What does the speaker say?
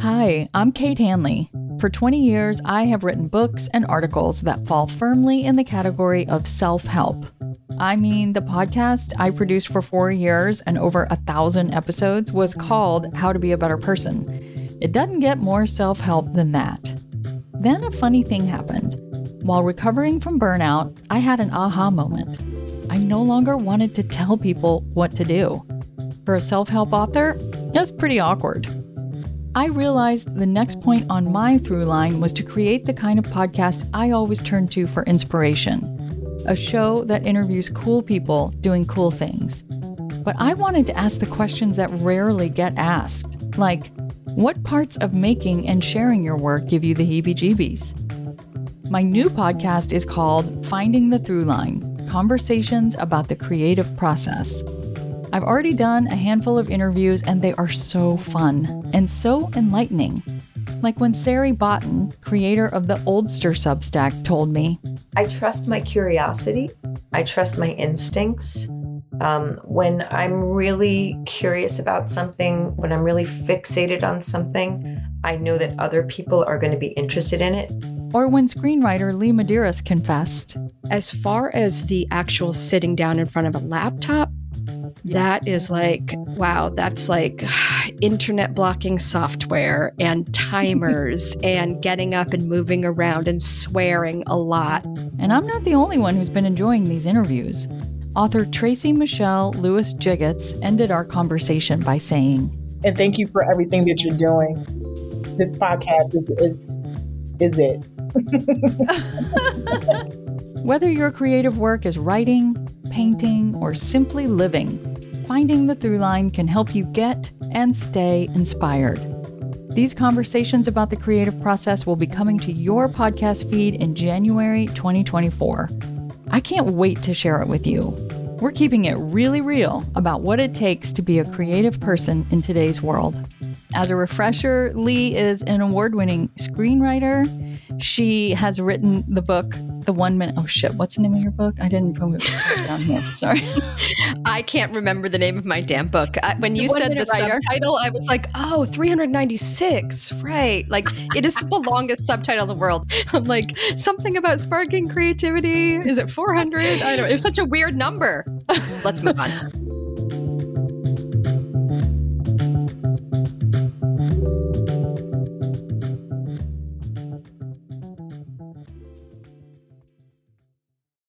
Hi, I'm Kate Hanley. For 20 years, I have written books and articles that fall firmly in the category of self help. I mean, the podcast I produced for four years and over a thousand episodes was called How to Be a Better Person. It doesn't get more self help than that. Then a funny thing happened. While recovering from burnout, I had an aha moment. I no longer wanted to tell people what to do. For a self help author, that's pretty awkward. I realized the next point on my through line was to create the kind of podcast I always turn to for inspiration a show that interviews cool people doing cool things. But I wanted to ask the questions that rarely get asked, like what parts of making and sharing your work give you the heebie jeebies? My new podcast is called Finding the Through Line Conversations about the Creative Process. I've already done a handful of interviews and they are so fun and so enlightening. Like when Sari Botton, creator of the Oldster Substack, told me I trust my curiosity, I trust my instincts. Um, when I'm really curious about something, when I'm really fixated on something, I know that other people are going to be interested in it. Or when screenwriter Lee Medeiros confessed As far as the actual sitting down in front of a laptop, that is like, wow, that's like internet blocking software and timers and getting up and moving around and swearing a lot. And I'm not the only one who's been enjoying these interviews. Author Tracy Michelle Lewis Giggetts ended our conversation by saying, And thank you for everything that you're doing. This podcast is is is it. Whether your creative work is writing, painting, or simply living, finding the through line can help you get and stay inspired. These conversations about the creative process will be coming to your podcast feed in January 2024. I can't wait to share it with you. We're keeping it really real about what it takes to be a creative person in today's world. As a refresher, Lee is an award winning screenwriter. She has written the book, The One Minute. Oh, shit. What's the name of your book? I didn't put it down here. Sorry. I can't remember the name of my damn book. I, when you The said the Writer. subtitle, I was like, oh, 396. Right. Like, it is the longest subtitle in the world. I'm like, something about sparking creativity. Is it 400? I don't It was such a weird number. Let's move on.